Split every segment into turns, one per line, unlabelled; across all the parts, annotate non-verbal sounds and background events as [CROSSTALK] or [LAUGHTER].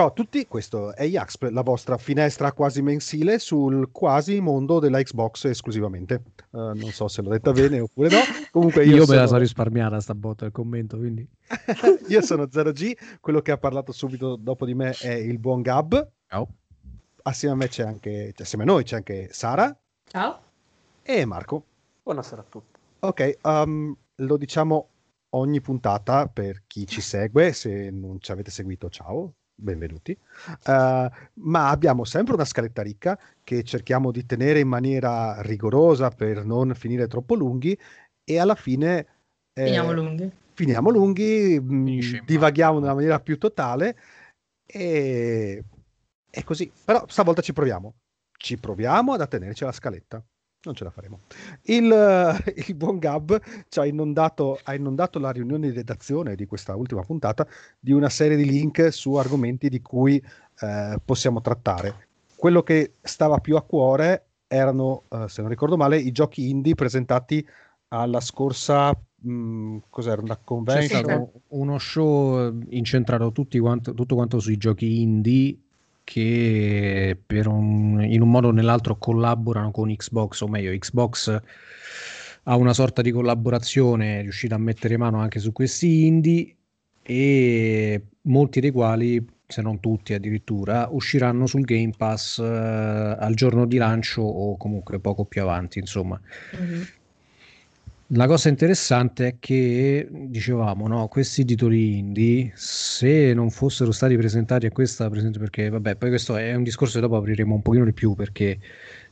Ciao a tutti, questo è Yaxp, la vostra finestra quasi mensile sul quasi mondo della Xbox esclusivamente. Uh, non so se l'ho detta bene [LAUGHS] oppure no. Comunque io,
io
sono...
me la sono risparmiata sta botta del commento, quindi... [LAUGHS]
io sono 0G, quello che ha parlato subito dopo di me è il buon Gab.
Ciao.
Assieme a me c'è anche, assieme a noi c'è anche Sara.
Ciao.
E Marco.
Buonasera a tutti.
Ok, um, lo diciamo ogni puntata per chi ci segue, se non ci avete seguito, ciao, benvenuti. Uh, ma abbiamo sempre una scaletta ricca che cerchiamo di tenere in maniera rigorosa per non finire troppo lunghi e alla fine
eh, finiamo lunghi.
Finiamo lunghi, mh, divaghiamo in una maniera più totale e è così. Però stavolta ci proviamo. Ci proviamo ad attenerci alla scaletta non ce la faremo. Il, uh, il buon Gab ci ha inondato, ha inondato, la riunione di redazione di questa ultima puntata di una serie di link su argomenti di cui uh, possiamo trattare. Quello che stava più a cuore erano, uh, se non ricordo male, i giochi indie presentati alla scorsa mh, mm, cos'era una convention?
Stato uno show incentrato quanto, tutto quanto sui giochi indie che un, in un modo o nell'altro collaborano con Xbox, o meglio, Xbox ha una sorta di collaborazione, è riuscita a mettere mano anche su questi indie e molti dei quali, se non tutti addirittura, usciranno sul Game Pass uh, al giorno di lancio o comunque poco più avanti, insomma. Mm-hmm. La cosa interessante è che, dicevamo, no, questi titoli indie, se non fossero stati presentati a questa presentazione, perché vabbè, poi questo è un discorso che dopo apriremo un pochino di più, perché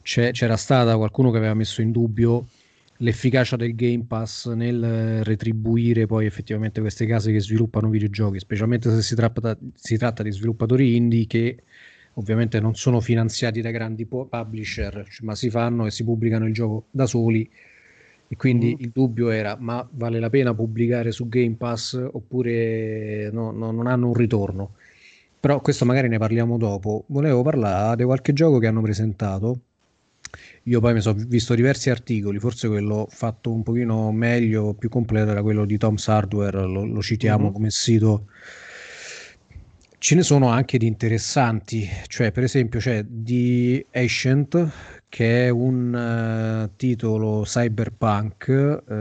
c'era stata qualcuno che aveva messo in dubbio l'efficacia del Game Pass nel retribuire poi effettivamente queste case che sviluppano videogiochi, specialmente se si tratta, si tratta di sviluppatori indie che ovviamente non sono finanziati da grandi publisher, ma si fanno e si pubblicano il gioco da soli e quindi mm. il dubbio era: ma vale la pena pubblicare su Game Pass oppure no, no, non hanno un ritorno? Però questo magari ne parliamo dopo. Volevo parlare di qualche gioco che hanno presentato. Io poi mi sono visto diversi articoli, forse quello fatto un pochino meglio, più completo era quello di Tom's Hardware, lo, lo citiamo mm-hmm. come sito. Ce ne sono anche di interessanti, cioè per esempio c'è di Ancient che è un uh, titolo cyberpunk. Uh,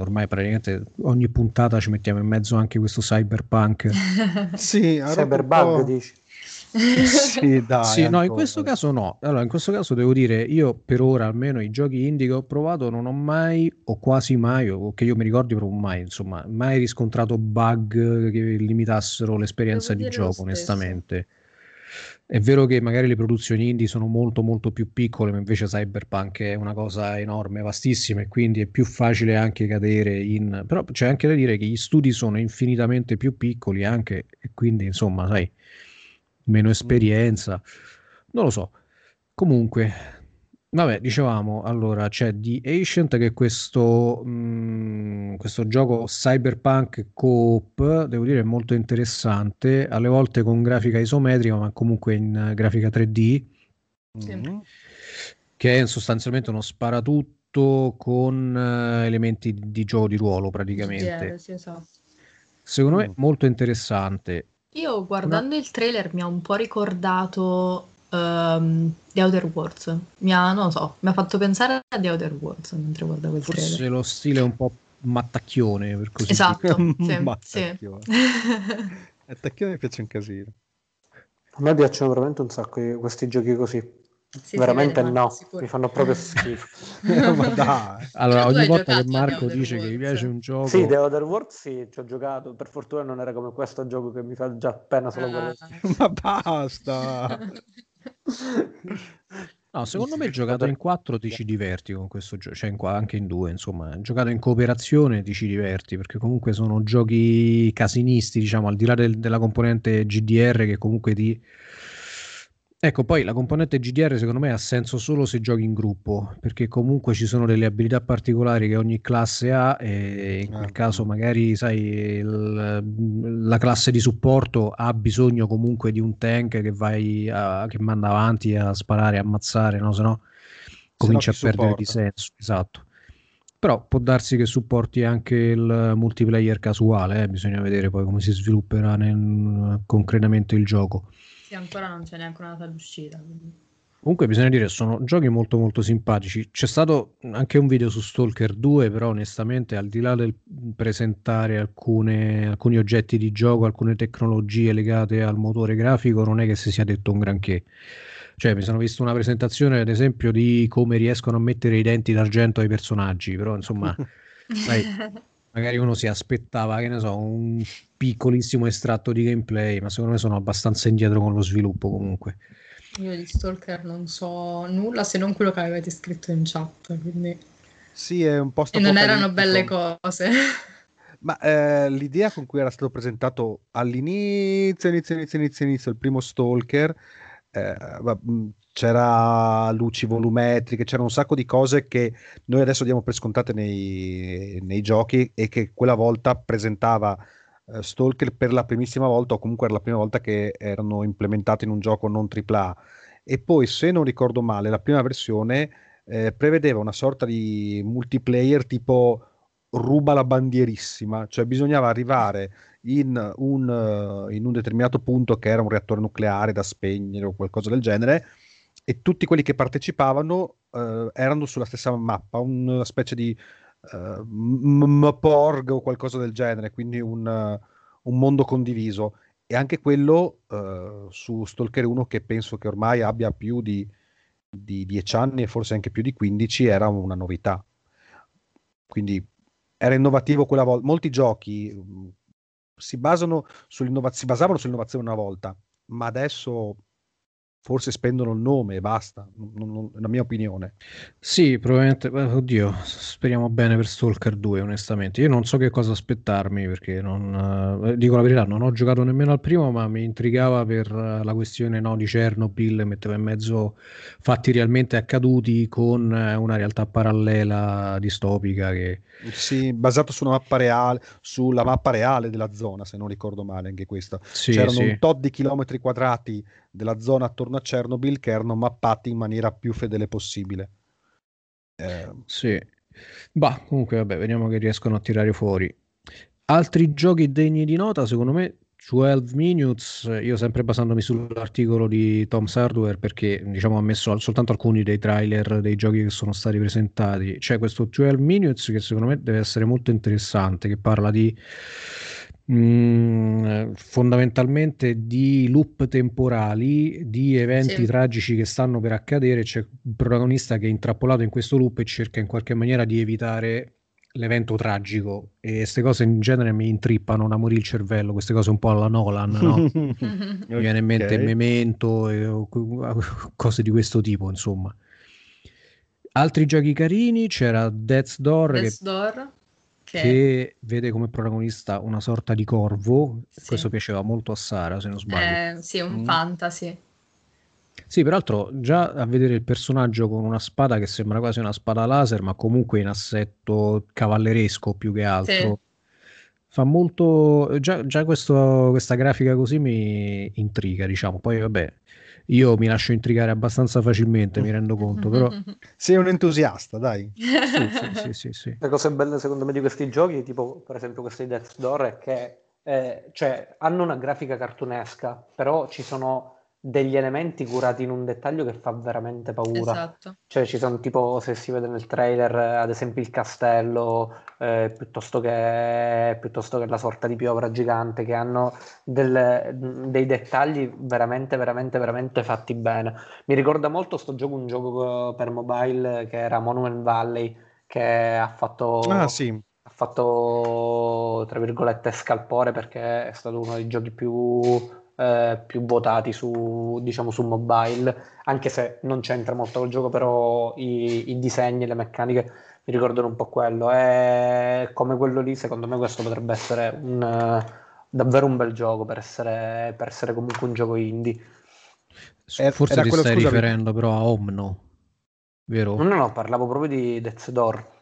ormai praticamente ogni puntata ci mettiamo in mezzo anche questo cyberpunk. [LAUGHS]
sì,
cyberbug dici.
sì, [LAUGHS] dai,
sì no, in questo caso no. Allora, in questo caso devo dire, io per ora almeno i giochi indie che ho provato non ho mai o quasi mai, o che io mi ricordi proprio mai, insomma, mai riscontrato bug che limitassero l'esperienza di gioco, onestamente. È vero che magari le produzioni indie sono molto molto più piccole, ma invece Cyberpunk è una cosa enorme, vastissima e quindi è più facile anche cadere in... però c'è anche da dire che gli studi sono infinitamente più piccoli anche e quindi insomma, sai, meno esperienza. Non lo so. Comunque, Vabbè, dicevamo, allora c'è The Ancient che è questo, mh, mm, questo gioco cyberpunk coop, devo dire molto interessante, alle volte con grafica isometrica, ma comunque in grafica 3D, sì. Mm-hmm. che è sostanzialmente uno sparatutto con uh, elementi di, di, gioco di ruolo praticamente.
Sì, esatto.
Secondo me molto interessante.
Io guardando no. il trailer mi ha un po' ricordato um, The Outer Worlds. Mi ha, non lo so, mi ha fatto pensare a The Outer Worlds mentre guardavo il
Forse
trailer.
lo stile è un po' mattacchione, per così
Esatto, [LAUGHS]
sì, mattacchione. Sì. [LAUGHS] mattacchione mi piace un casino.
A me piacciono veramente un sacco questi giochi così. Sì, Veramente no, mi fanno proprio schifo. [LAUGHS]
Ma dai.
Allora, cioè, ogni volta che Marco dice che gli piace un gioco...
Sì, The Other World sì, ci ho giocato. Per fortuna non era come questo gioco che mi fa già pena solo ah.
Ma basta!
No, secondo me giocato in 4 ti ci diverti con questo gioco, cioè in qua, anche in 2, insomma, giocato in cooperazione ti ci diverti, perché comunque sono giochi casinisti, diciamo, al di là del, della componente GDR che comunque ti Ecco, poi la componente GDR secondo me ha senso solo se giochi in gruppo, perché comunque ci sono delle abilità particolari che ogni classe ha e in quel ah, caso magari, sai, il, la classe di supporto ha bisogno comunque di un tank che, vai a, che manda avanti a sparare, a ammazzare, no? Se no comincia a perdere di senso. Esatto. Però può darsi che supporti anche il multiplayer casuale, eh? bisogna vedere poi come si svilupperà nel, concretamente il gioco.
Sì, ancora non c'è neanche una data d'uscita. Quindi.
Comunque bisogna dire, sono giochi molto molto simpatici. C'è stato anche un video su Stalker 2, però onestamente al di là del presentare alcune, alcuni oggetti di gioco, alcune tecnologie legate al motore grafico, non è che si sia detto un granché. Cioè, mi sono visto una presentazione, ad esempio, di come riescono a mettere i denti d'argento ai personaggi, però insomma, [LAUGHS] dai, [LAUGHS] magari uno si aspettava, che ne so, un piccolissimo estratto di gameplay, ma secondo me sono abbastanza indietro con lo sviluppo comunque.
Io di Stalker non so nulla se non quello che avete scritto in chat, quindi...
Sì, è un posto...
E non erano belle cose. [LAUGHS]
Ma eh, l'idea con cui era stato presentato all'inizio, inizio, inizio, inizio, inizio, il primo Stalker, eh, c'era luci volumetriche, c'era un sacco di cose che noi adesso diamo per scontate nei, nei giochi e che quella volta presentava eh, Stalker per la primissima volta o comunque era la prima volta che erano implementate in un gioco non AAA e poi se non ricordo male la prima versione eh, prevedeva una sorta di multiplayer tipo ruba la bandierissima, cioè bisognava arrivare in un, uh, in un determinato punto che era un reattore nucleare da spegnere o qualcosa del genere e tutti quelli che partecipavano uh, erano sulla stessa mappa, una specie di uh, Mporg o qualcosa del genere, quindi un, uh, un mondo condiviso. E anche quello uh, su Stalker 1, che penso che ormai abbia più di, di 10 anni e forse anche più di 15, era una novità. Quindi era innovativo quella volta. Molti giochi si, basano si basavano sull'innovazione una volta, ma adesso forse spendono il nome e basta, non, non, la mia opinione.
Sì, probabilmente, oddio, speriamo bene per Stalker 2, onestamente. Io non so che cosa aspettarmi perché non, eh, dico la verità, non ho giocato nemmeno al primo, ma mi intrigava per uh, la questione no, di Chernobyl, metteva in mezzo fatti realmente accaduti con uh, una realtà parallela distopica che...
Sì, basato su una mappa reale, sulla mappa reale della zona, se non ricordo male anche questa. Sì, C'erano sì. un tot di chilometri quadrati della zona attorno a Chernobyl che erano mappati in maniera più fedele possibile.
Eh... Sì, bah, comunque vabbè, vediamo che riescono a tirare fuori. Altri giochi degni di nota, secondo me, 12 Minutes, io sempre basandomi sull'articolo di Tom Hardware perché diciamo ha messo soltanto alcuni dei trailer dei giochi che sono stati presentati. C'è questo 12 Minutes che secondo me deve essere molto interessante, che parla di Mm, fondamentalmente di loop temporali, di eventi sì. tragici che stanno per accadere. C'è un protagonista che è intrappolato in questo loop e cerca in qualche maniera di evitare l'evento tragico. E queste cose in genere mi intrippano da morire il cervello. Queste cose un po' alla Nolan, no? [LAUGHS] mi viene in mente okay. Memento e [LAUGHS] cose di questo tipo, insomma. Altri giochi carini c'era Death's Door.
Death's che... Door
che... che vede come protagonista una sorta di corvo. Sì. Questo piaceva molto a Sara, se non sbaglio.
Eh, sì, un mm. fantasy.
Sì, peraltro già a vedere il personaggio con una spada che sembra quasi una spada laser, ma comunque in assetto cavalleresco più che altro. Sì. Fa molto. Già, già questo, questa grafica così mi intriga, diciamo. Poi, vabbè, io mi lascio intrigare abbastanza facilmente, mi rendo conto, però... [LAUGHS]
Sei un entusiasta, dai.
sì, sì, sì, sì, sì.
Le cose belle secondo me di questi giochi, tipo per esempio questi Death Door, è che eh, cioè, hanno una grafica cartunesca, però ci sono degli elementi curati in un dettaglio che fa veramente paura. Esatto. Cioè ci sono tipo, se si vede nel trailer, ad esempio il castello, eh, piuttosto, che, piuttosto che la sorta di piovra gigante, che hanno del, dei dettagli veramente, veramente, veramente fatti bene. Mi ricorda molto sto gioco, un gioco per mobile che era Monument Valley, che ha fatto...
Ah, sì.
Ha fatto, tra virgolette, scalpore perché è stato uno dei giochi più eh, più votati su, diciamo, su mobile, anche se non c'entra molto col gioco, però i, i disegni e le meccaniche mi ricordano un po' quello. E come quello lì, secondo me questo potrebbe essere un, davvero un bel gioco per essere, per essere comunque un gioco indie.
Eh, forse ti stai scusami. riferendo però a Omno, vero?
No, no, parlavo proprio di Death Door.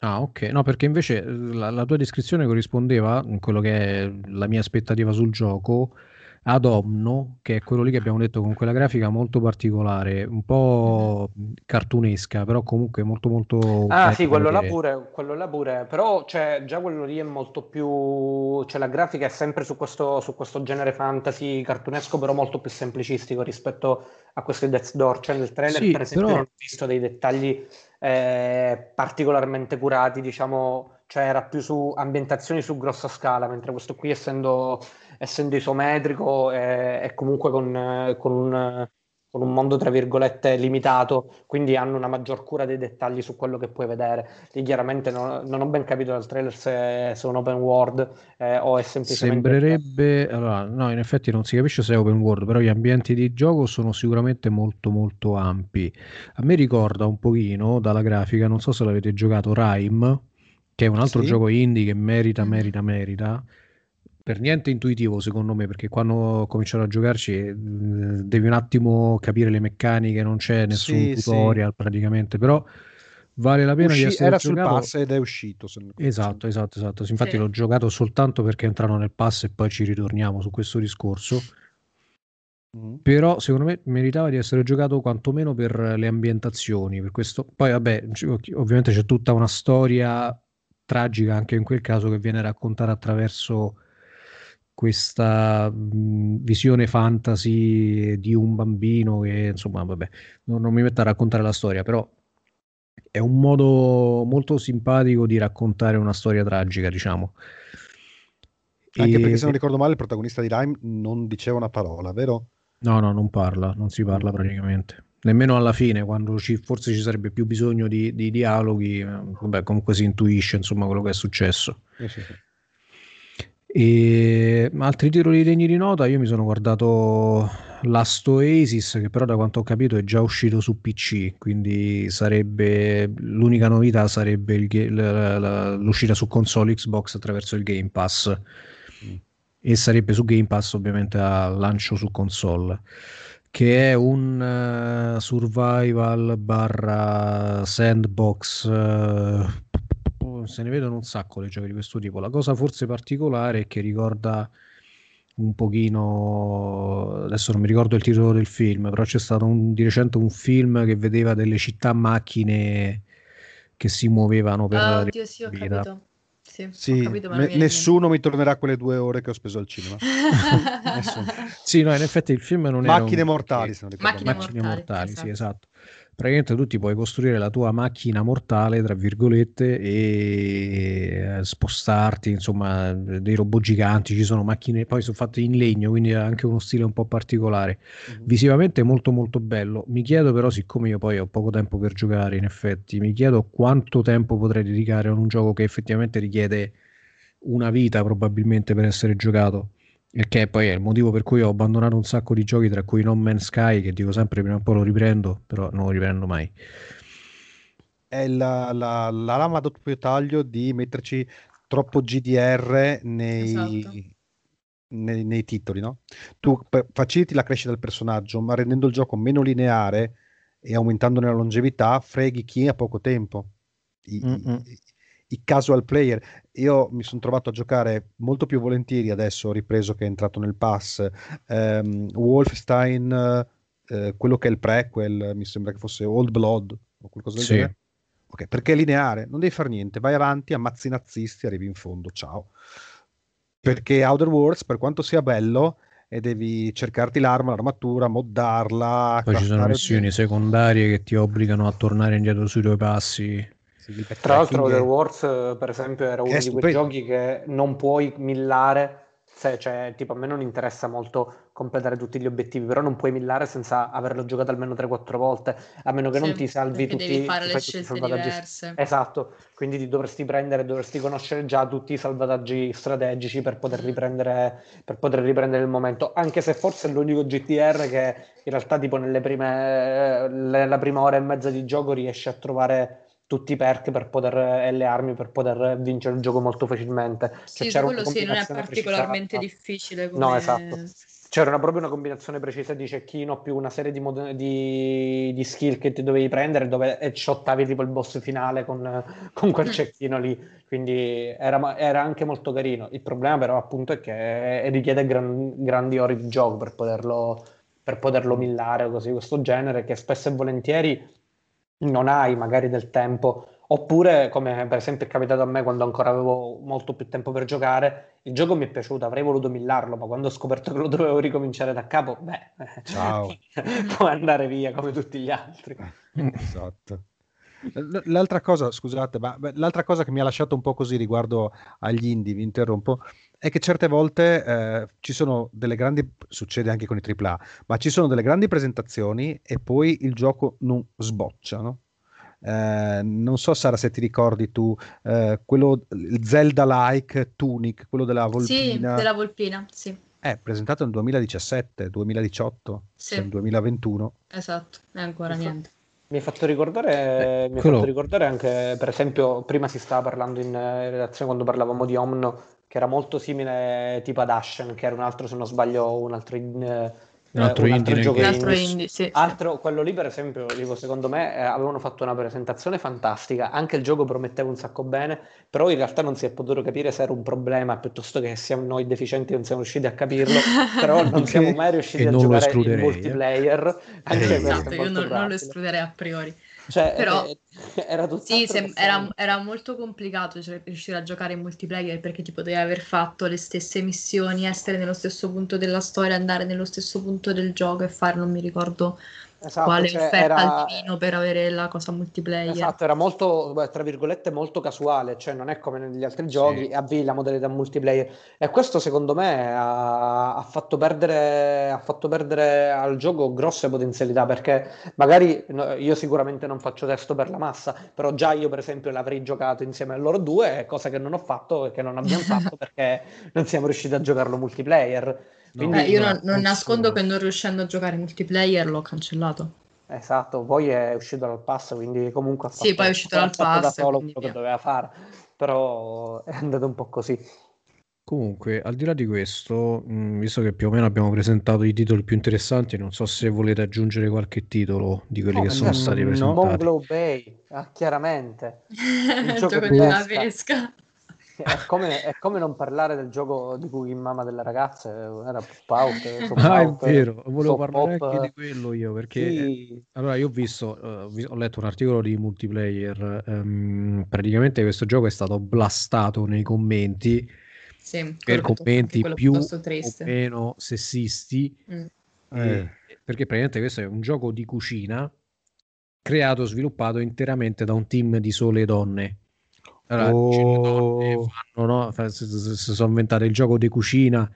Ah, ok. No, perché invece la, la tua descrizione corrispondeva, in quello che è la mia aspettativa sul gioco, ad Omno, che è quello lì che abbiamo detto con quella grafica molto particolare, un po' cartunesca, però comunque molto molto...
Ah sì, quello là, pure, quello là pure, però cioè, già quello lì è molto più... cioè la grafica è sempre su questo, su questo genere fantasy cartunesco, però molto più semplicistico rispetto a questo di Death's Door, cioè nel trailer sì, per esempio però... non ho visto dei dettagli eh, particolarmente curati, diciamo, cioè era più su ambientazioni su grossa scala, mentre questo qui essendo essendo isometrico e, e comunque con, con, un, con, un, mondo tra virgolette limitato, quindi hanno una maggior cura dei dettagli su quello che puoi vedere. Lì chiaramente non, non ho ben capito dal trailer se, se è un open world eh, o è semplicemente...
Sembrerebbe, allora, no, in effetti non si capisce se è open world, però gli ambienti di gioco sono sicuramente molto molto ampi. A me ricorda un pochino dalla grafica, non so se l'avete giocato, Rime, che è un altro sì. gioco indie che merita, merita, merita per niente intuitivo secondo me perché quando ho cominciato a giocarci eh, devi un attimo capire le meccaniche non c'è nessun sì, tutorial sì. praticamente però vale la pena Usci- di essere
era
giocato...
sul pass ed è uscito
esatto esatto esatto infatti sì. l'ho giocato soltanto perché entrano nel pass e poi ci ritorniamo su questo discorso mm. però secondo me meritava di essere giocato quantomeno per le ambientazioni per questo poi vabbè ovviamente c'è tutta una storia tragica anche in quel caso che viene raccontata attraverso questa mh, visione fantasy di un bambino che insomma vabbè non, non, mi metto a raccontare la storia però è un modo molto simpatico di raccontare una storia tragica diciamo
anche e... perché se non ricordo male il protagonista di Rime non diceva una parola vero?
no no non parla non si parla praticamente nemmeno alla fine quando ci, forse ci sarebbe più bisogno di, di dialoghi vabbè comunque si intuisce insomma quello che è successo sì, sì, sì. E altri titoli degni di nota, io mi sono guardato Last Oasis, che però da quanto ho capito è già uscito su PC, quindi sarebbe l'unica novità sarebbe il, la, la, l'uscita su console Xbox attraverso il Game Pass. Mm. E sarebbe su Game Pass ovviamente a lancio su console che è un uh, survival barra sandbox uh, se ne vedono un sacco le giochi di questo tipo. La cosa forse particolare è che ricorda un pochino, adesso non mi ricordo il titolo del film, però c'è stato un, di recente un film che vedeva delle città macchine che si muovevano per
oh, Dio, sì, ho capito.
Sì, sì capito, me, nessuno mi tornerà quelle due ore che ho speso al cinema. [LAUGHS]
sì, no, in effetti il film non
è. Macchine un... mortali, se non
ricordo. Macchine, Macchine mortali, mortali esatto. sì, esatto praticamente tu ti puoi costruire la tua macchina mortale, tra virgolette, e eh, spostarti, insomma, dei robot giganti, ci sono macchine, poi sono fatte in legno, quindi ha anche uno stile un po' particolare. Mm-hmm. Visivamente molto molto bello. Mi chiedo però, siccome io poi ho poco tempo per giocare, in effetti, mi chiedo quanto tempo potrei dedicare a un gioco che effettivamente richiede una vita probabilmente per essere giocato che poi è il motivo per cui ho abbandonato un sacco di giochi, tra cui No Man's Sky, che dico sempre prima o poi lo riprendo, però non lo riprendo mai.
È la, la, la lama a doppio taglio di metterci troppo GDR nei, esatto. nei, nei titoli, no? Tu faciliti la crescita del personaggio, ma rendendo il gioco meno lineare e aumentandone la longevità, freghi chi ha poco tempo. I, i, i casual player. Io mi sono trovato a giocare molto più volentieri adesso, ho ripreso che è entrato nel pass, um, Wolfenstein, uh, quello che è il prequel, mi sembra che fosse Old Blood o qualcosa del sì. genere. Ok, perché è lineare, non devi fare niente, vai avanti, ammazzi i nazisti, arrivi in fondo, ciao. Perché Outer Worlds, per quanto sia bello, e devi cercarti l'arma, l'armatura, moddarla.
Poi ci sono missioni secondarie che ti obbligano a tornare indietro sui tuoi passi.
Tra l'altro, Outer Wars, per esempio, era uno di quei giochi che non puoi millare. Se, cioè, tipo, a me non interessa molto completare tutti gli obiettivi, però non puoi millare senza averlo giocato almeno 3-4 volte, a meno che sì, non ti salvi tutti,
devi fare le scelte diverse.
Esatto, quindi ti dovresti prendere, dovresti conoscere già tutti i salvataggi strategici per poter, mm. riprendere, per poter riprendere il momento, anche se forse è l'unico GTR che in realtà tipo nelle prime, nella prima ora e mezza di gioco riesce a trovare tutti i perk per poter, e le armi per poter vincere il gioco molto facilmente.
Sì, cioè, quello sì, non è particolarmente precisata. difficile. Come...
No, esatto. c'era proprio una combinazione precisa di cecchino più una serie di, mod- di, di skill che ti dovevi prendere dove shottavi tipo il boss finale con, con quel mm. cecchino lì. Quindi era, era, anche molto carino. Il problema però appunto è che richiede gran, grandi ore di gioco per poterlo, per poterlo millare o così questo genere che spesso e volentieri non hai magari del tempo Oppure, come per esempio è capitato a me quando ancora avevo molto più tempo per giocare, il gioco mi è piaciuto, avrei voluto millarlo, ma quando ho scoperto che lo dovevo ricominciare da capo, beh, Ciao. [LAUGHS] può andare via come tutti gli altri.
esatto. L'altra cosa, scusate, ma l'altra cosa che mi ha lasciato un po' così riguardo agli indie, vi interrompo, è che certe volte eh, ci sono delle grandi, succede anche con i AAA, ma ci sono delle grandi presentazioni e poi il gioco non sboccia, no? Eh, non so Sara se ti ricordi tu eh, quello Zelda-like Tunic, quello della Volpina.
Sì, della Volpina, sì.
È presentato nel 2017, 2018, sì. nel 2021.
Esatto, è ancora mi niente.
mi ha fatto ricordare, eh, fatto ricordare anche, per esempio, prima si stava parlando in, eh, in redazione quando parlavamo di Omno, che era molto simile tipo ad Ashen, che era un altro, se non sbaglio, un altro in, eh,
un altro, un altro
indie, altro indie. sì,
altro, quello lì per esempio dico, secondo me eh, avevano fatto una presentazione fantastica. Anche il gioco prometteva un sacco bene però in realtà non si è potuto capire se era un problema piuttosto che siamo noi deficienti non siamo riusciti a capirlo [LAUGHS] però non siamo mai riusciti a giocare in eh. multiplayer
anche esatto, io non, non lo escluderei a priori cioè, Però eh, era sì, sem- era, era, molto complicato cioè, riuscire a giocare in multiplayer perché ti potevi aver fatto le stesse missioni, essere nello stesso punto della storia, andare nello stesso punto del gioco e fare, non mi ricordo Esatto, quale cioè offerta era... al divino per avere la cosa multiplayer.
Esatto, era molto, tra virgolette, molto casuale, cioè non è come negli altri giochi, sì. avvii la modalità multiplayer. E questo secondo me ha, ha, fatto perdere, ha fatto perdere al gioco grosse potenzialità, perché magari io sicuramente non faccio testo per la massa, però già io per esempio l'avrei giocato insieme a loro due, cosa che non ho fatto e che non abbiamo [LAUGHS] fatto perché non siamo riusciti a giocarlo multiplayer.
No, eh, io non, non nascondo che non riuscendo a giocare multiplayer l'ho cancellato.
Esatto, poi è uscito dal pass, quindi comunque ha
fatto, sì, poi è uscito dal pass,
da solo quello che doveva fare, però è andato un po' così.
Comunque, al di là di questo, mh, visto che più o meno abbiamo presentato i titoli più interessanti, non so se volete aggiungere qualche titolo di quelli no, che sono stati presentati. No,
Monglow Bay, ah, chiaramente.
Il, [LAUGHS] Il gioco, gioco della pesca.
È come, è come, non parlare del gioco di cui in mamma delle ragazze era pop out. [LAUGHS]
ah, è vero, volevo parlare pop. anche di quello io perché sì. allora io ho visto, ho letto un articolo di multiplayer. Um, praticamente questo gioco è stato blastato nei commenti
sì,
per commenti più o meno sessisti. Mm. Eh, perché praticamente questo è un gioco di cucina creato, sviluppato interamente da un team di sole donne allora, oh. fanno, no? si, si, sono inventate il gioco di cucina.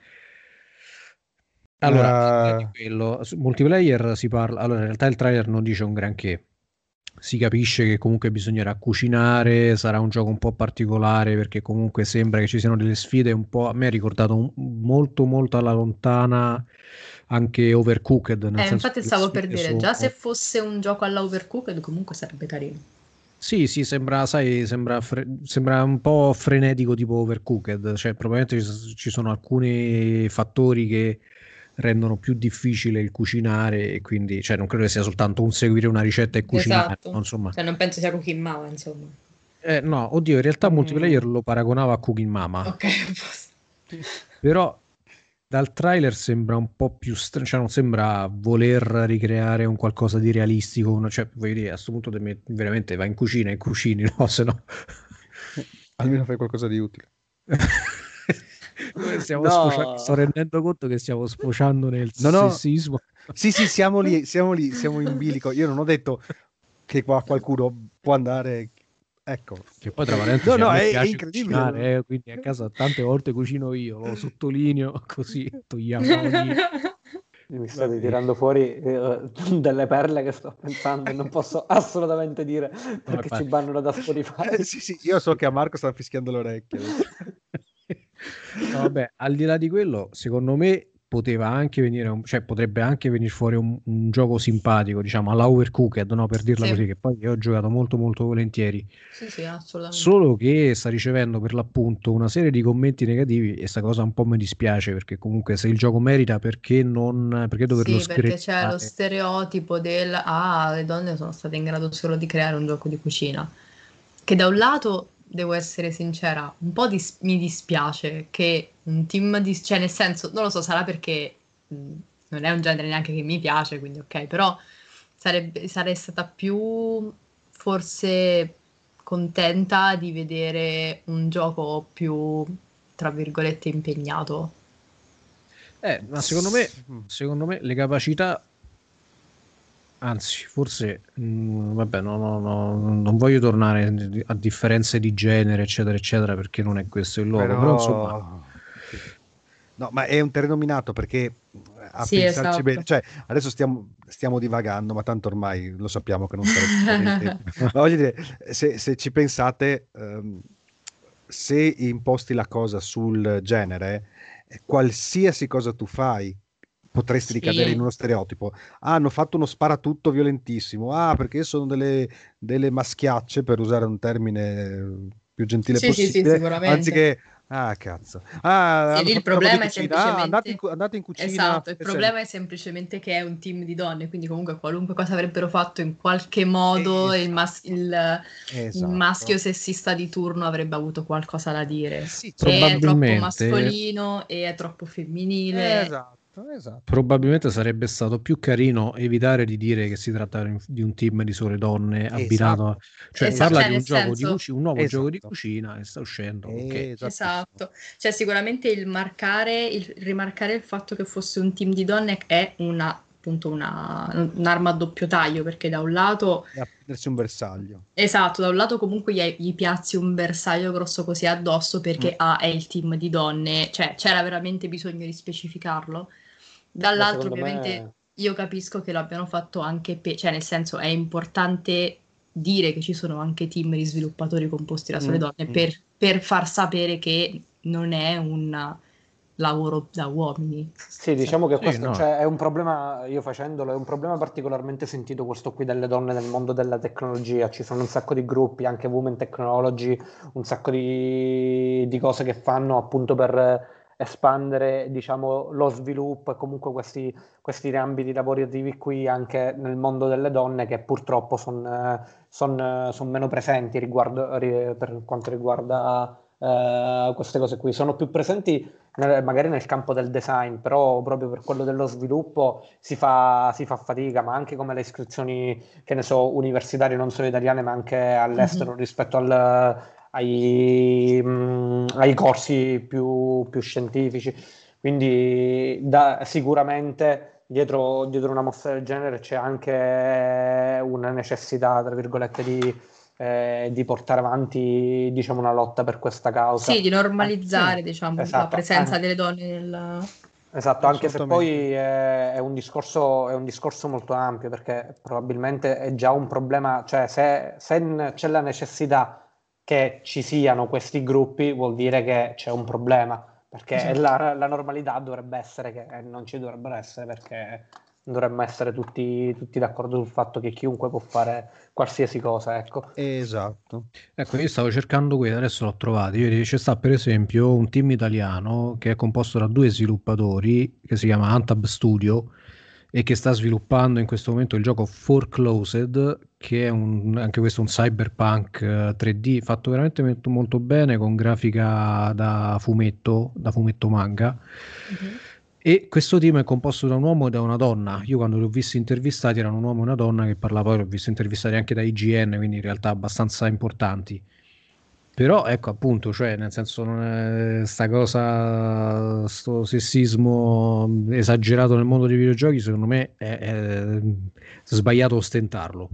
Allora, uh. quello, multiplayer si parla. Allora, in realtà il trailer non dice un granché. Si capisce che comunque bisognerà cucinare, sarà un gioco un po' particolare perché comunque sembra che ci siano delle sfide un po'. A me ha ricordato un, molto, molto alla lontana anche Overcooked.
Eh, infatti, stavo per dire, sono... già se fosse un gioco alla Overcooked, comunque sarebbe carino.
Sì, sì, sembra, sai, sembra, fre- sembra un po' frenetico tipo Overcooked, cioè probabilmente ci, ci sono alcuni fattori che rendono più difficile il cucinare e quindi cioè, non credo che sia soltanto un seguire una ricetta e cucinare.
Esatto. Insomma. Cioè, non penso sia Cooking Mama, insomma.
Eh, no, oddio, in realtà mm. multiplayer lo paragonava a Cooking Mama.
Ok, [LAUGHS]
però dal trailer sembra un po' più strano, cioè non sembra voler ricreare un qualcosa di realistico, cioè voglio dire, a questo punto me, veramente vai in cucina e cucini, [LAUGHS] no? Se no... [LAUGHS]
Almeno fai qualcosa di utile. [LAUGHS]
stiamo no. sfociando, sto rendendo conto che stiamo sfociando nel no, no. sessismo.
Sì, sì, siamo lì, siamo lì, siamo in bilico. Io non ho detto che qua qualcuno può andare Ecco.
Che poi tra parentesi no, no, è, incredibile. Cucinare, eh, quindi a casa tante volte cucino io, lo sottolineo [LAUGHS] così togliamo. [LAUGHS]
Mi state tirando fuori eh, delle perle che sto pensando e non posso [LAUGHS] assolutamente dire perché ci bannano da Spotify.
Eh, sì, sì, io so che a Marco stanno fischiando le orecchie.
no, vabbè, al di là di quello, secondo me poteva anche venire, un, cioè potrebbe anche venire fuori un, un gioco simpatico, diciamo alla Overcooked, no? per dirla sì. così, che poi io ho giocato molto molto volentieri.
Sì, sì, assolutamente.
Solo che sta ricevendo per l'appunto una serie di commenti negativi e sta cosa un po' mi dispiace perché comunque se il gioco merita perché non perché doverlo
sì, perché c'è lo stereotipo del ah, le donne sono state in grado solo di creare un gioco di cucina. Che da un lato devo essere sincera, un po' dis- mi dispiace che un team di... cioè nel senso, non lo so, sarà perché mh, non è un genere neanche che mi piace, quindi ok, però sarebbe, sarei stata più forse contenta di vedere un gioco più, tra virgolette, impegnato.
Eh, ma secondo me, secondo me le capacità Anzi, forse, mh, mm, vabbè, no, no, no, non voglio tornare a differenze di genere, eccetera, eccetera, perché non è questo il luogo, però, però insomma...
No, ma è un terreno minato perché a sì, pensarci esatto. bene, cioè adesso stiamo, stiamo, divagando, ma tanto ormai lo sappiamo che non sarebbe [LAUGHS] ma voglio dire, se, se ci pensate, um, se imposti la cosa sul genere, qualsiasi cosa tu fai, potresti sì. ricadere in uno stereotipo. Ah, hanno fatto uno sparatutto violentissimo. Ah, perché sono delle, delle maschiacce, per usare un termine più gentile sì, possibile, sì, sì, anziché Ah, cazzo. Ah,
sì, il problema è semplicemente... Ah, andate, in, andate, in, cucina. Esatto, il problema è semplicemente che è un team di donne, quindi comunque qualunque cosa avrebbero fatto in qualche modo esatto. il, mas- il, esatto. il, maschio sessista di turno avrebbe avuto qualcosa da dire. Sì, è troppo mascolino e è troppo femminile.
Esatto. Esatto.
Probabilmente sarebbe stato più carino evitare di dire che si tratta di un team di sole donne esatto. abbinato a... cioè esatto. parla cioè, di un, gioco senso... di cucina, un nuovo esatto. gioco di cucina e sta uscendo okay.
esatto cioè sicuramente il marcare il rimarcare il fatto che fosse un team di donne è una appunto una, un'arma a doppio taglio perché da un lato
prendersi un bersaglio
esatto da un lato comunque gli, gli piazzi un bersaglio grosso così addosso perché mm. A è il team di donne cioè c'era veramente bisogno di specificarlo Dall'altro, ovviamente, me... io capisco che l'abbiano fatto anche per, cioè, nel senso, è importante dire che ci sono anche team di sviluppatori composti da sole mm, donne mm. Per, per, far sapere che non è un lavoro da uomini.
Sì, diciamo che questo no. cioè, è un problema, io facendolo, è un problema particolarmente sentito questo qui delle donne nel mondo della tecnologia. Ci sono un sacco di gruppi, anche Women Technology, un sacco di, di cose che fanno appunto per espandere diciamo, lo sviluppo e comunque questi, questi ambiti lavorativi qui anche nel mondo delle donne che purtroppo sono son, son meno presenti riguardo, per quanto riguarda uh, queste cose qui. Sono più presenti nel, magari nel campo del design, però proprio per quello dello sviluppo si fa, si fa, fatica, ma anche come le iscrizioni, che ne so, universitarie non solo italiane ma anche all'estero mm-hmm. rispetto al ai, mh, mm, ai corsi più, più, scientifici. Quindi da, sicuramente dietro, dietro, una mossa del genere c'è anche una necessità, tra virgolette, di, eh, di portare avanti diciamo, una lotta per questa causa.
Sì, di normalizzare eh, diciamo, esatto, la presenza eh. delle donne nel...
Esatto, anche se poi è, è, un discorso, è, un discorso, molto ampio perché probabilmente è già un problema, cioè se, se c'è la necessità che ci siano questi gruppi vuol dire che c'è un problema, perché esatto. la, la, normalità dovrebbe essere che eh, non ci dovrebbero essere, perché dovremmo essere tutti, tutti, d'accordo sul fatto che chiunque può fare qualsiasi cosa, ecco.
Esatto.
Ecco, io stavo cercando qui, adesso l'ho trovato. Io, c'è sta per esempio un team italiano che è composto da due sviluppatori, che si chiama Antab Studio, e che sta sviluppando in questo momento il gioco Foreclosed, che è un, anche questo un cyberpunk 3D eh, fatto veramente molto, bene con grafica da fumetto, da fumetto manga. Mm-hmm. E questo team è composto da un uomo e da una donna. Io quando li ho visti intervistati erano un uomo e una donna che parlava, poi li ho visti intervistati anche da IGN, quindi in realtà abbastanza importanti. Però ecco appunto, cioè nel senso non è sta cosa, sto sessismo esagerato nel mondo dei videogiochi, secondo me è, è sbagliato ostentarlo.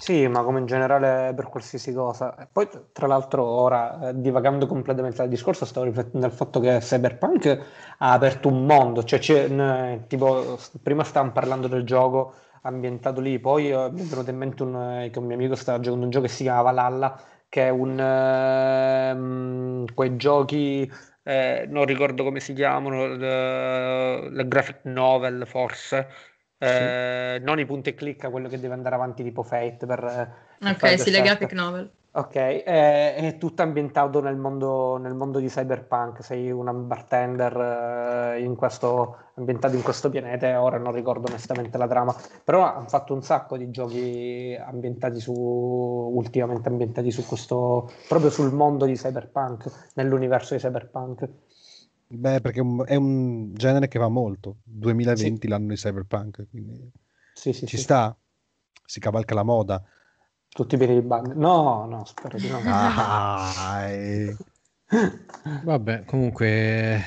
Sì, ma come in generale per qualsiasi cosa. E poi, tra l'altro, ora eh, divagando completamente dal discorso, stavo riflettendo sul fatto che Cyberpunk ha aperto un mondo. Cioè, c'è, tipo, prima stavamo parlando del gioco ambientato lì, poi eh, mi è venuto in mente un, eh, che un mio amico stava giocando un gioco che si chiama Valhalla, che è un, ehm, quei giochi eh, non ricordo come si chiamano, le, graphic novel forse, eh, sì. non i punti e clicca, quello che deve andare avanti tipo Fate per...
per ok, sì, le graphic novel.
Ok, è, è tutto ambientato nel mondo, nel mondo, di cyberpunk, sei un bartender eh, in questo, ambientato in questo pianeta e ora non ricordo onestamente la trama, però hanno fatto un sacco di giochi ambientati su, ultimamente ambientati su questo, proprio sul mondo di cyberpunk, nell'universo di cyberpunk.
Beh, perché è un genere che va molto, 2020 sì. l'anno di cyberpunk, quindi sì, sì, ci sta, si cavalca la moda.
Tutti bene di bug. No, no, spero di no.
Vabbè, comunque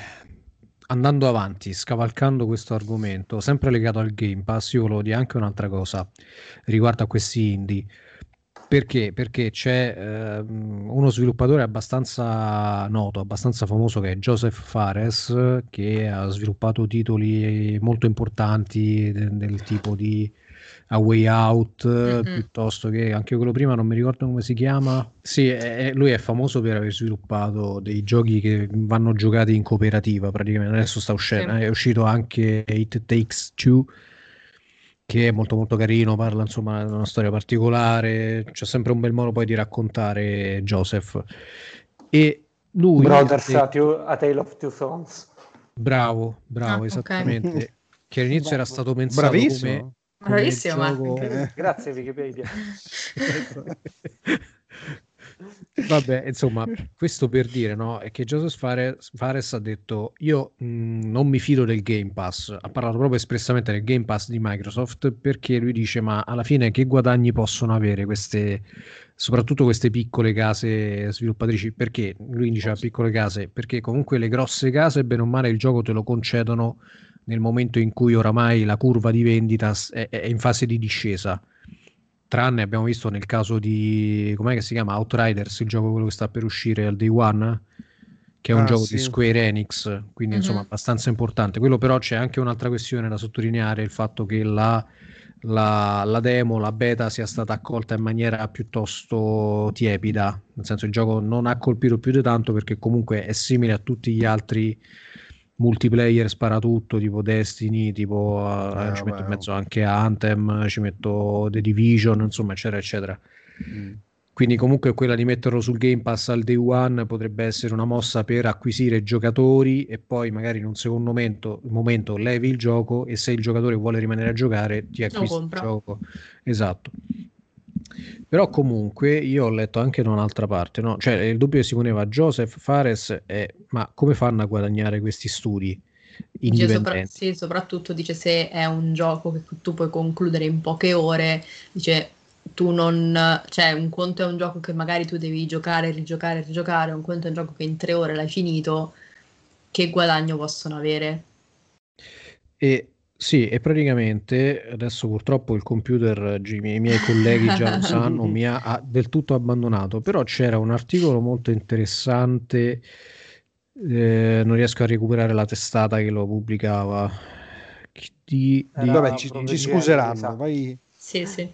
andando avanti, scavalcando questo argomento, sempre legato al Game Pass, io volevo dire anche un'altra cosa riguardo a questi indie. Perché? Perché c'è eh, uno sviluppatore abbastanza noto, abbastanza famoso che è Joseph Fares, che ha sviluppato titoli molto importanti del, del tipo di a Way Out, mm-hmm. piuttosto che anche quello prima, non mi ricordo come si chiama. Sì, è, lui è famoso per aver sviluppato dei giochi che vanno giocati in cooperativa praticamente. Adesso sta uscendo, sì. è uscito anche It Takes Two che è molto molto carino, parla insomma di una storia particolare, c'è sempre un bel modo poi di raccontare Joseph. E lui...
Brothers, è... a, two, a Tale of Two Sons.
Bravo, bravo, ah, esattamente. Okay. [LAUGHS] Che all'inizio era stato pensato Bravissimo. come
Bravissimo, gioco...
Grazie Wikipedia. [LAUGHS]
Vabbè, insomma, questo per dire no, è che Joseph Fares, Fares ha detto io mh, non mi fido del Game Pass, ha parlato proprio espressamente del Game Pass di Microsoft perché lui dice ma alla fine che guadagni possono avere queste, soprattutto queste piccole case sviluppatrici, perché? Lui diceva piccole case, perché comunque le grosse case bene o male il gioco te lo concedono nel momento in cui oramai la curva di vendita è, è in fase di discesa. Tranne abbiamo visto nel caso di com'è che si chiama Outriders, il gioco quello che sta per uscire al day one, che è un ah, gioco sì. di Square Enix, quindi mm-hmm. insomma abbastanza importante. Quello però c'è anche un'altra questione da sottolineare, il fatto che la, la, la, demo, la beta sia stata accolta in maniera piuttosto tiepida, nel senso il gioco non ha colpito più di tanto perché comunque è simile a tutti gli altri multiplayer sparatutto tipo Destiny, tipo eh, ci metto in mezzo anche Anthem, ci metto The Division, insomma, eccetera, eccetera. Mm. Quindi comunque quella di metterlo sul Game Pass al day one potrebbe essere una mossa per acquisire giocatori e poi magari in un secondo momento, momento levi il gioco e se il giocatore vuole rimanere a giocare ti acquisti il gioco. Esatto. Però comunque io ho letto anche da un'altra parte, no? cioè il dubbio che si poneva Joseph Fares è ma come fanno a guadagnare questi studi? Dice sopra-
sì, soprattutto dice se è un gioco che tu puoi concludere in poche ore, dice tu non, cioè un conto è un gioco che magari tu devi giocare, rigiocare, rigiocare, un conto è un gioco che in tre ore l'hai finito, che guadagno possono avere?
E sì, e praticamente adesso purtroppo il computer, i miei, i miei colleghi già lo sanno, mi ha, [LAUGHS] ha del tutto abbandonato, però c'era un articolo molto interessante, eh, non riesco a recuperare la testata che lo pubblicava.
Di, di... Vabbè, ci, ci scuseranno, vai...
Sì, sì.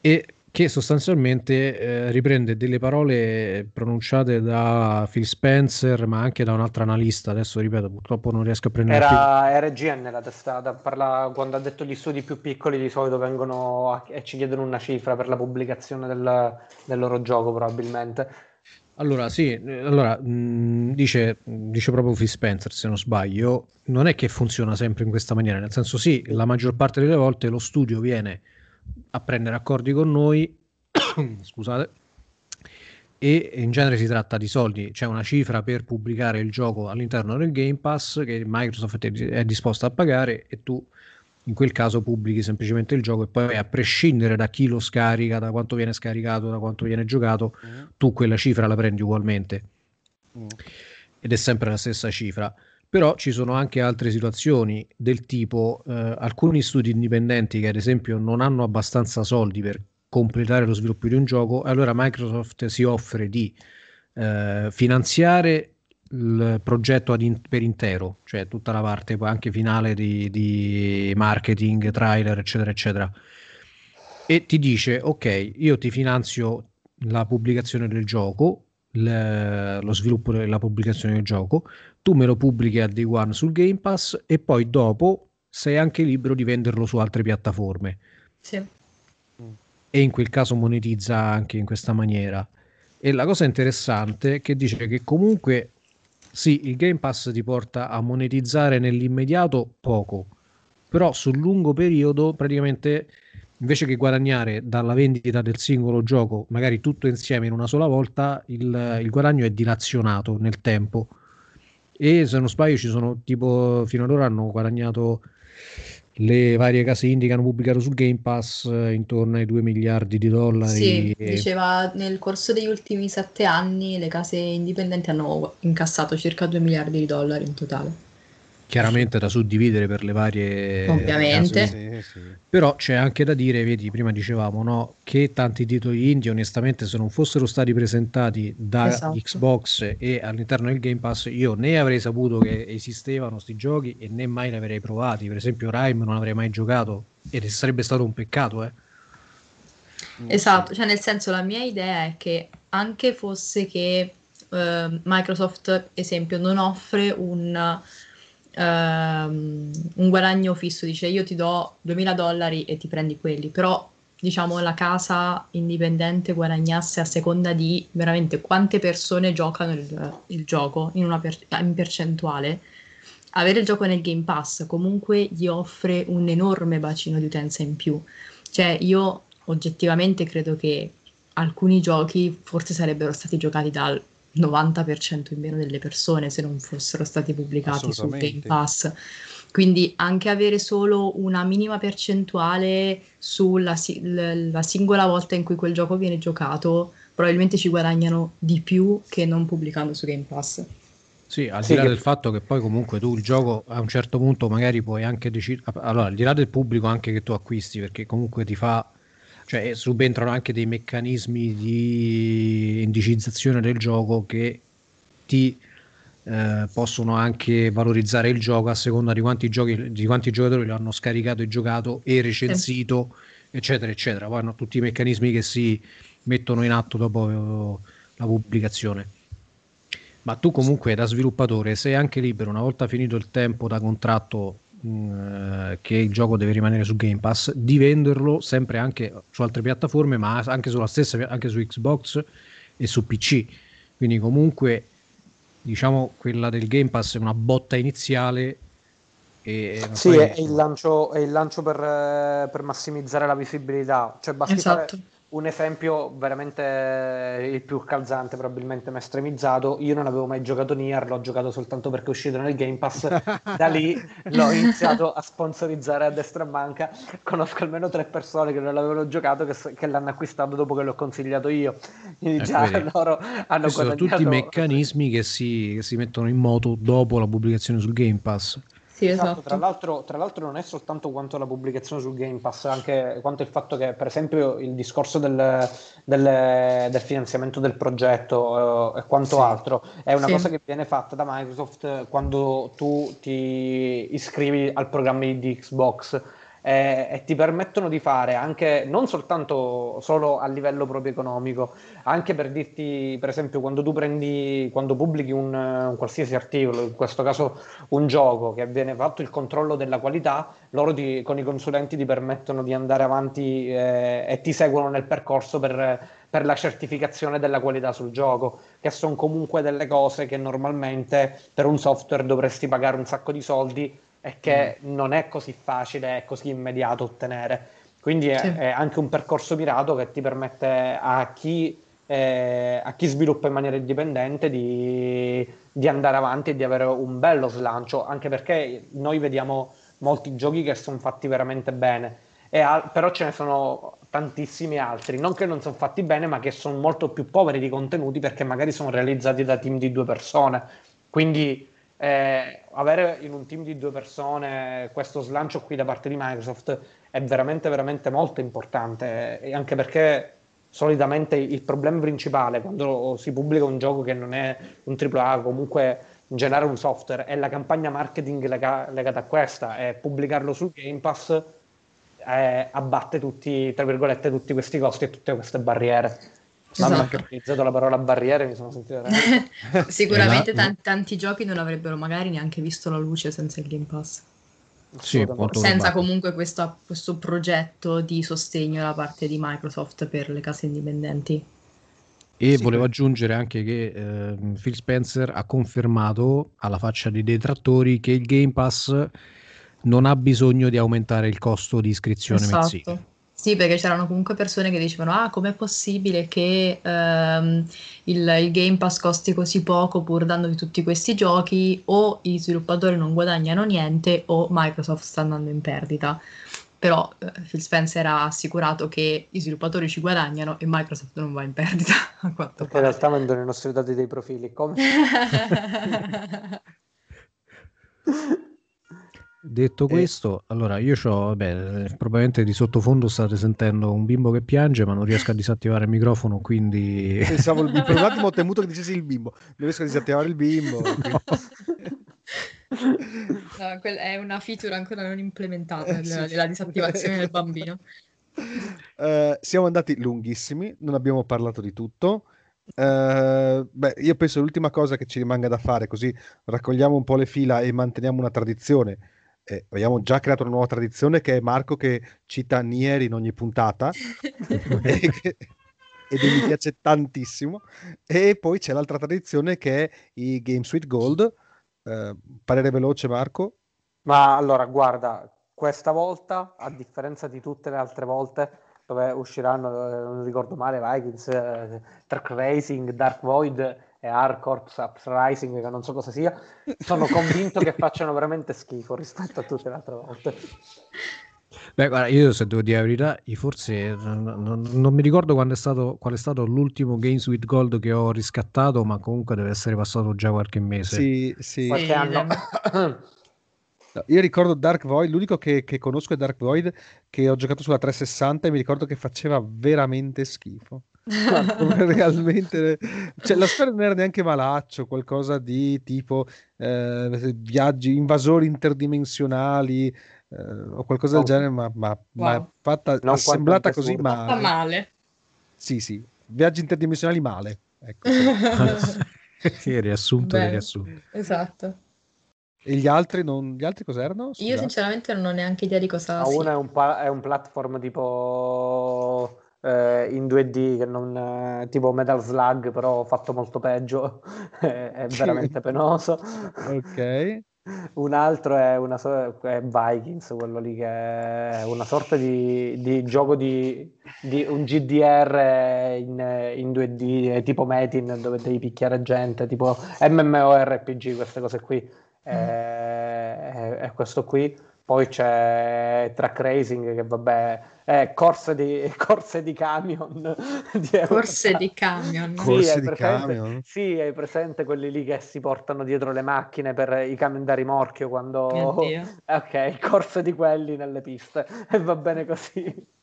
E che sostanzialmente eh, riprende delle parole pronunciate da Phil Spencer, ma anche da un altro analista. Adesso ripeto, purtroppo non riesco a prendere.
Era RGN la testata. Parla, quando ha detto gli studi più piccoli di solito vengono a, e ci chiedono una cifra per la pubblicazione del, del loro gioco, probabilmente.
Allora, sì, allora, mh, dice, dice proprio Phil Spencer, se non sbaglio, non è che funziona sempre in questa maniera, nel senso sì, la maggior parte delle volte lo studio viene a prendere accordi con noi, [COUGHS] scusate, e in genere si tratta di soldi, c'è una cifra per pubblicare il gioco all'interno del Game Pass che Microsoft è disposta a pagare e tu in quel caso pubblichi semplicemente il gioco e poi a prescindere da chi lo scarica, da quanto viene scaricato, da quanto viene giocato, mm. tu quella cifra la prendi ugualmente. Mm. Ed è sempre la stessa cifra. Però ci sono anche altre situazioni del tipo eh, alcuni studi indipendenti che ad esempio non hanno abbastanza soldi per completare lo sviluppo di un gioco, allora Microsoft si offre di eh, finanziare il progetto in, per intero, cioè tutta la parte anche finale di, di marketing, trailer, eccetera, eccetera. E ti dice: Ok, io ti finanzio la pubblicazione del gioco, l- lo sviluppo e la pubblicazione del gioco, tu me lo pubblichi a Day One sul Game Pass e poi dopo sei anche libero di venderlo su altre piattaforme.
Sì.
E in quel caso monetizza anche in questa maniera. E la cosa interessante è che dice che comunque sì, il Game Pass ti porta a monetizzare nell'immediato poco, però sul lungo periodo praticamente invece che guadagnare dalla vendita del singolo gioco, magari tutto insieme in una sola volta, il, il guadagno è dilazionato nel tempo. E se non sbaglio, ci sono tipo fino ad ora hanno guadagnato le varie case indie che hanno pubblicato sul Game Pass eh, intorno ai 2 miliardi di dollari.
Sì, e... diceva nel corso degli ultimi sette anni le case indipendenti hanno incassato circa 2 miliardi di dollari in totale
chiaramente da suddividere per le varie
ovviamente sì,
sì. però c'è anche da dire vedi prima dicevamo no, che tanti titoli indie onestamente se non fossero stati presentati da esatto. Xbox e all'interno del Game Pass io né avrei saputo che esistevano questi giochi e né mai li avrei provati per esempio Rime non avrei mai giocato e sarebbe stato un peccato eh.
esatto cioè nel senso la mia idea è che anche fosse che uh, Microsoft esempio non offre un ehm, un guadagno fisso, dice io ti do 2000 dollari e ti prendi quelli, però diciamo la casa indipendente guadagnasse a seconda di veramente quante persone giocano il, il gioco in, per, in percentuale, avere il gioco nel Game Pass comunque gli offre un enorme bacino di utenza in più. Cioè io oggettivamente credo che alcuni giochi forse sarebbero stati giocati dal 90% in meno delle persone se non fossero stati pubblicati sul Game Pass. Quindi anche avere solo una minima percentuale sulla la singola volta in cui quel gioco viene giocato, probabilmente ci guadagnano di più che non pubblicando su Game Pass.
Sì, al di là che... del fatto che poi comunque tu il gioco a un certo punto magari puoi anche decidere, allora al di là del pubblico anche che tu acquisti, perché comunque ti fa cioè subentrano anche dei meccanismi di indicizzazione del gioco che ti eh, possono anche valorizzare il gioco a seconda di quanti, giochi, di quanti giocatori lo hanno scaricato e giocato e recensito, sì. eccetera, eccetera. Poi hanno tutti i meccanismi che si mettono in atto dopo la pubblicazione. Ma tu comunque da sviluppatore sei anche libero, una volta finito il tempo da contratto eh, che il gioco deve rimanere su Game Pass, di venderlo sempre anche su altre piattaforme, ma anche sulla stessa, anche su Xbox e su PC. Quindi comunque diciamo quella del Game Pass è una botta iniziale.
E sì, è il lancio, è il lancio per, eh, per, massimizzare la visibilità. Cioè, basta esatto. fare un esempio veramente il più calzante, probabilmente mi ha estremizzato. Io non avevo mai giocato Nier, l'ho giocato soltanto perché è uscito nel Game Pass. Da lì [LAUGHS] l'ho iniziato a sponsorizzare a destra e manca. Conosco almeno tre persone che non l'avevano giocato, che, che l'hanno acquistato dopo che l'ho consigliato io. Quindi ecco, già vedi. loro hanno
Sono tutti i meccanismi che si, che si mettono in moto dopo la pubblicazione sul Game Pass.
Sì, esatto. esatto.
Tra, l'altro, tra, l'altro, non è soltanto quanto la pubblicazione sul Game Pass, anche quanto il fatto che, per esempio, il discorso del, del, del finanziamento del progetto uh, e quanto sì. altro è una sì. cosa che viene fatta da Microsoft quando tu ti iscrivi al programma di Xbox eh, e ti permettono di fare anche non soltanto solo a livello proprio economico, anche per dirti, per esempio, quando tu prendi, quando pubblichi un, un qualsiasi articolo, in questo caso un gioco che viene fatto il controllo della qualità, loro ti, con i consulenti ti permettono di andare avanti eh, e ti seguono nel percorso per, per la certificazione della qualità sul gioco, che sono comunque delle cose che normalmente per un software dovresti pagare un sacco di soldi e che mm. non è così facile e così immediato ottenere. Quindi è, sì. è, anche un percorso mirato che ti permette a chi, eh, a chi sviluppa in maniera indipendente di, di, andare avanti e di avere un bello slancio, anche perché noi vediamo molti giochi che sono fatti veramente bene, al- però ce ne sono tantissimi altri, non che non sono fatti bene, ma che sono molto più poveri di contenuti perché magari sono realizzati da team di due persone. Quindi eh, avere in un team di due persone questo slancio qui da parte di Microsoft è veramente, veramente molto importante, e anche perché solitamente il problema principale quando si pubblica un gioco che non è un AAA, comunque in generale un software, è la campagna marketing lega- legata a questa, e pubblicarlo sul Game Pass eh, abbatte tutti, tutti questi costi e tutte queste barriere. Esatto. Mamma che ho utilizzato la parola barriere mi sono sentito [LAUGHS]
Sicuramente tanti, tanti, giochi non avrebbero magari neanche visto la luce senza il Game Pass.
Sì,
senza comunque questo, questo progetto di sostegno da parte di Microsoft per le case indipendenti.
E sì, volevo aggiungere anche che eh, Phil Spencer ha confermato alla faccia dei detrattori che il Game Pass non ha bisogno di aumentare il costo di iscrizione esatto. mensile.
Sì, perché c'erano comunque persone che dicevano: Ah, com'è possibile che ehm, il, il, Game Pass costi così poco pur dandovi tutti questi giochi? O gli sviluppatori non guadagnano niente, o Microsoft sta andando in perdita. Però eh, Phil Spencer ha assicurato che i sviluppatori ci guadagnano e Microsoft non va in perdita. [LAUGHS] A quanto
perché in realtà mandano i nostri dati dei profili. Come? [LAUGHS] [LAUGHS]
Detto questo, allora io ho, vabbè, probabilmente di sottofondo state sentendo un bimbo che piange, ma non riesco a disattivare il microfono, quindi... [LAUGHS]
Pensavo, il, per un attimo ho temuto che dicessi il bimbo, non riesco a disattivare il bimbo. [LAUGHS]
No, è una feature ancora non implementata, eh, sì. la disattivazione del bambino.
Uh, siamo andati lunghissimi, non abbiamo parlato di tutto. Uh, beh, io penso l'ultima cosa che ci rimanga da fare, così raccogliamo un po' le fila e manteniamo una tradizione eh, abbiamo già creato una nuova tradizione che è Marco che cita Nier in ogni puntata. [LAUGHS] E, che, ed mi piace tantissimo. E poi c'è l'altra tradizione che è i Game Suite Gold. Eh, parere veloce Marco?
Ma allora guarda questa volta a differenza di tutte le altre volte dove usciranno eh, non ricordo male Vikings eh, Truck Racing Dark Void e Hardcorps Uprising, che non so cosa sia, sono [LAUGHS] convinto che facciano veramente schifo rispetto a tutte le altre volte.
Beh, guarda, io se devo dire la verità, forse non, non, non mi ricordo quando è stato, qual è stato l'ultimo Games with Gold che ho riscattato, ma comunque deve essere passato già qualche mese.
Sì, sì.
Qualche anno. [COUGHS]
Io ricordo Dark Void, l'unico che, che, conosco è Dark Void, che ho giocato sulla 360 e mi ricordo che faceva veramente schifo. [LAUGHS] realmente cioè, la storia non era neanche malaccio qualcosa di tipo eh, viaggi invasori interdimensionali eh, o qualcosa no. del genere ma, ma, wow. ma fatta non assemblata così male.
Fatta male
sì sì viaggi interdimensionali male ecco [LAUGHS] [LAUGHS]
sì, riassunto riassunto
esatto
e gli altri, non... gli altri cos'erano?
Scusate. Io sinceramente non ho neanche idea di cosa
sia. Uno è un, pa- è un platform tipo eh, in 2D, che non, eh, tipo Metal Slug, però fatto molto peggio, [LAUGHS] è veramente penoso.
Ok. [LAUGHS]
Un altro è, una, è Vikings, quello lì che è una sorta di, di gioco di, di, un GDR in, in 2D, tipo Metin, dove devi picchiare gente, tipo MMORPG, queste cose qui. Mm. È, è questo qui. Poi c'è Track Racing che vabbè eh, corse, di, [LAUGHS] corse di camion. [LAUGHS]
Di corse di camion.
Sì, corse
di camion? Sì, hai presente quelli lì che si portano dietro le macchine per i camion da rimorchio quando... [LAUGHS] Ok, corse di quelli nelle piste e va bene così.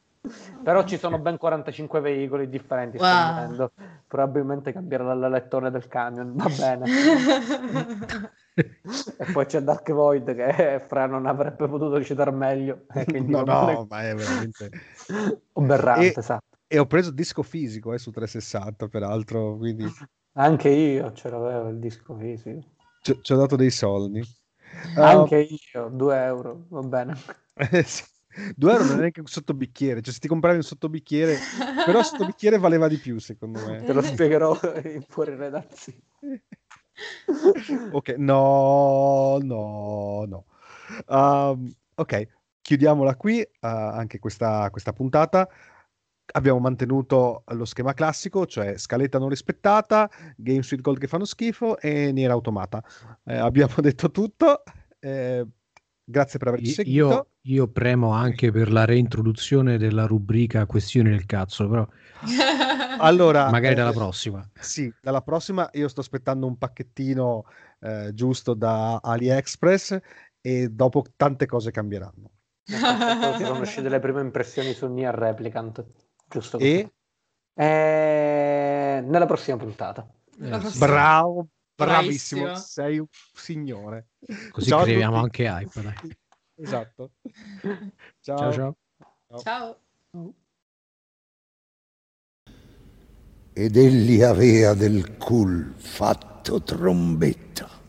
Però ci sono ben 45 veicoli differenti. Wow. Probabilmente cambierà l'alettone del camion. Va bene. [LAUGHS] e poi c'è Dark Void che Fra non avrebbe potuto recitare meglio. [LAUGHS]
no, no, ne... ma è veramente [LAUGHS]
oberrante, e, esatto.
E ho preso disco fisico eh, su 360, peraltro, quindi...
Anche io ce l'avevo il disco fisico.
Ci, ho dato dei soldi.
Anche uh, io, 2 euro, va bene.
Eh, sì. 2 euro non è neanche un sottobicchiere, cioè se ti compravi un sottobicchiere, però il [LAUGHS] sottobicchiere valeva di più secondo me.
Te lo spiegherò in fuori redazione.
ok, no, no, no. Um, ok, chiudiamola qui, uh, anche questa, questa puntata. Abbiamo mantenuto lo schema classico, cioè scaletta non rispettata, game suite gold che fanno schifo e Nier Automata. Eh, abbiamo [LAUGHS] detto tutto. Eh, Grazie per averci seguito.
Io, io, premo anche per la reintroduzione della rubrica questioni del cazzo, però [LAUGHS]
allora,
magari eh, dalla prossima.
Sì, dalla prossima io sto aspettando un pacchettino eh, giusto da AliExpress e dopo tante cose cambieranno.
Sono uscite le prime impressioni su Nier Replicant, giusto
così. E?
Eh, nella prossima puntata.
Bravo, Bravissimo, sei un signore.
Così ciao creiamo anche hype. [LAUGHS] Dai.
Esatto. [LAUGHS]
Ciao ciao.
Ciao. ciao.
ed egli avea del cul fatto trombetta.